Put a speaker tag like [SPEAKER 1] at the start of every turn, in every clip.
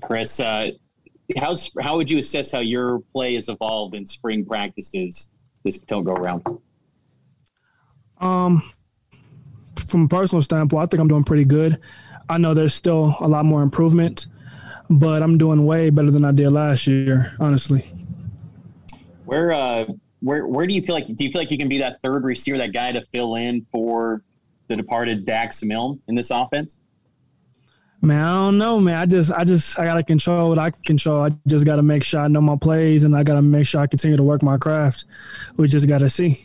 [SPEAKER 1] Chris, uh, how's, how would you assess how your play has evolved in spring practices this don't go around?
[SPEAKER 2] Um, from a personal standpoint, I think I'm doing pretty good. I know there's still a lot more improvement, but I'm doing way better than I did last year, honestly.
[SPEAKER 1] Where uh, where where do you feel like do you feel like you can be that third receiver, that guy to fill in for the departed Dax Milne in this offense?
[SPEAKER 2] Man, I don't know, man. I just, I just, I gotta control what I can control. I just gotta make sure I know my plays, and I gotta make sure I continue to work my craft. We just gotta see.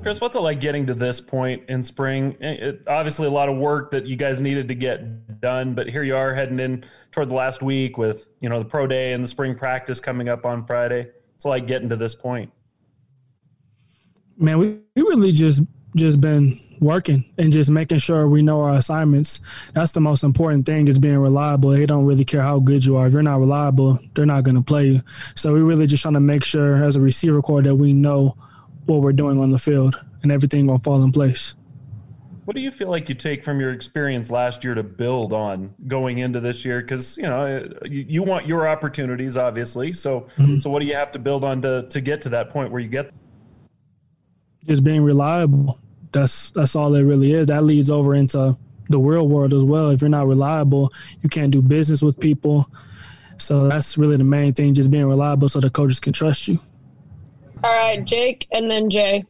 [SPEAKER 3] Chris, what's it like getting to this point in spring? It, obviously, a lot of work that you guys needed to get done, but here you are heading in toward the last week with you know the pro day and the spring practice coming up on Friday. It's like getting to this point.
[SPEAKER 2] Man, we, we really just just been working and just making sure we know our assignments. That's the most important thing is being reliable. They don't really care how good you are. If you're not reliable, they're not going to play you. So we're really just trying to make sure as a receiver corps that we know what we're doing on the field and everything will fall in place.
[SPEAKER 3] What do you feel like you take from your experience last year to build on going into this year? Because you know you, you, want your opportunities, obviously. So, mm-hmm. so what do you have to build on to to get to that point where you get?
[SPEAKER 2] Just being reliable. That's that's all it really is. That leads over into the real world as well. If you're not reliable, you can't do business with people. So that's really the main thing, just being reliable so the coaches can trust you.
[SPEAKER 4] All right, Jake, and then Jay.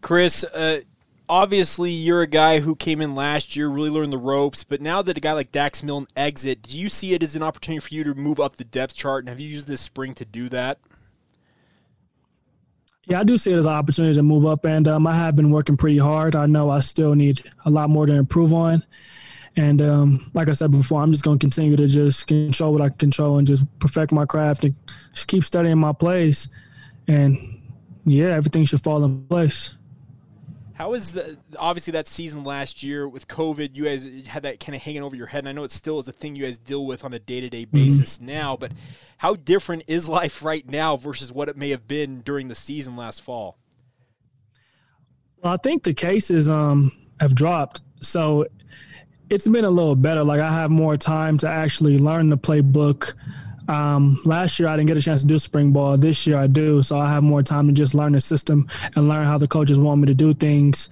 [SPEAKER 5] Chris, uh, obviously you're a guy who came in last year, really learned the ropes, but now that a guy like Dax Milne exit, do you see it as an opportunity for you to move up the depth chart? And have you used this spring to do that?
[SPEAKER 2] Yeah, I do see it as an opportunity to move up, and um, I have been working pretty hard. I know I still need a lot more to improve on. And um, like I said before, I'm just going to continue to just control what I can control and just perfect my craft and just keep studying my plays. And yeah, everything should fall in place.
[SPEAKER 5] How is the, obviously that season last year with COVID? You guys had that kind of hanging over your head, and I know it still is a thing you guys deal with on a day to day basis now. But how different is life right now versus what it may have been during the season last fall?
[SPEAKER 2] Well, I think the cases um, have dropped, so it's been a little better. Like I have more time to actually learn the playbook. Um, last year I didn't get a chance to do spring ball. This year I do, so I have more time to just learn the system and learn how the coaches want me to do things.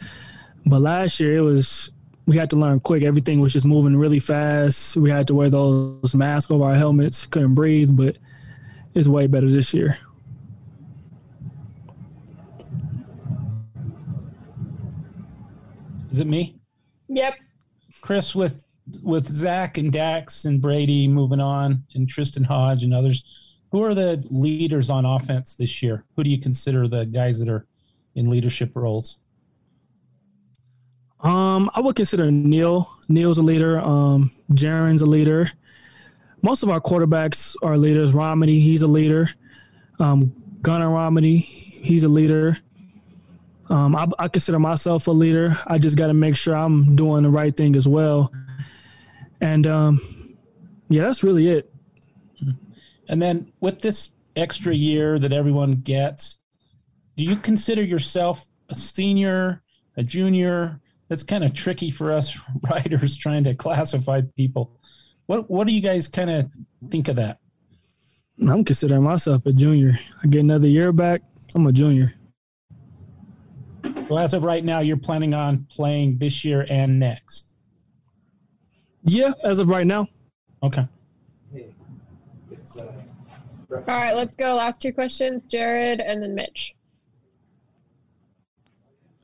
[SPEAKER 2] But last year it was we had to learn quick. Everything was just moving really fast. We had to wear those masks over our helmets. Couldn't breathe, but it's way better this year.
[SPEAKER 6] Is it me?
[SPEAKER 4] Yep.
[SPEAKER 6] Chris, with with Zach and Dax and Brady moving on, and Tristan Hodge and others, who are the leaders on offense this year? Who do you consider the guys that are in leadership roles?
[SPEAKER 2] Um, I would consider Neil. Neil's a leader. Um, Jaren's a leader. Most of our quarterbacks are leaders. Romney, he's a leader. Um, Gunnar Romney, he's a leader. Um, I, I, consider myself a leader. I just got to make sure I'm doing the right thing as well. And um, yeah, that's really it.
[SPEAKER 6] And then with this extra year that everyone gets, do you consider yourself a senior, a junior? That's kind of tricky for us writers trying to classify people. What What do you guys kind of think of that?
[SPEAKER 2] I'm considering myself a junior. I get another year back. I'm a junior.
[SPEAKER 6] Well, as of right now, you're planning on playing this year and next.
[SPEAKER 2] Yeah, as of right now.
[SPEAKER 6] Okay.
[SPEAKER 4] All right, let's go. Last two questions, Jared and then Mitch.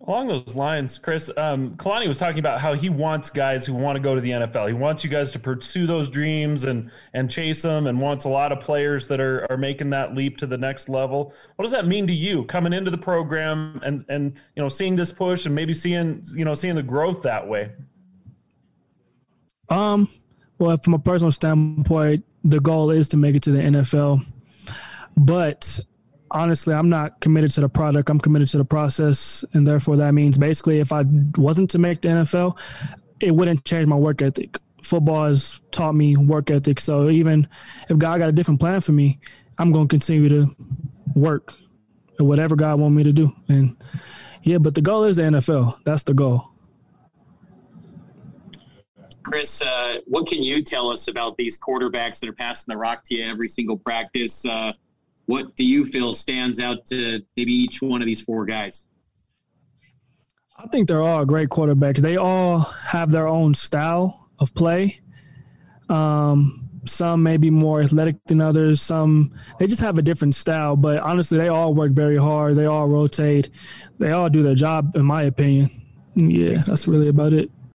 [SPEAKER 3] Along those lines, Chris, um, Kalani was talking about how he wants guys who want to go to the NFL. He wants you guys to pursue those dreams and and chase them, and wants a lot of players that are are making that leap to the next level. What does that mean to you coming into the program and and you know seeing this push and maybe seeing you know seeing the growth that way?
[SPEAKER 2] Um, well, from a personal standpoint, the goal is to make it to the NFL. But honestly, I'm not committed to the product. I'm committed to the process, and therefore that means basically, if I wasn't to make the NFL, it wouldn't change my work ethic. Football has taught me work ethic. So even if God got a different plan for me, I'm going to continue to work at whatever God want me to do. And yeah, but the goal is the NFL. That's the goal.
[SPEAKER 1] Chris, uh, what can you tell us about these quarterbacks that are passing the rock to you every single practice? Uh, what do you feel stands out to maybe each one of these four guys?
[SPEAKER 2] I think they're all great quarterbacks. They all have their own style of play. Um, some may be more athletic than others. Some they just have a different style. But honestly, they all work very hard. They all rotate. They all do their job, in my opinion. Yeah, that's really about it.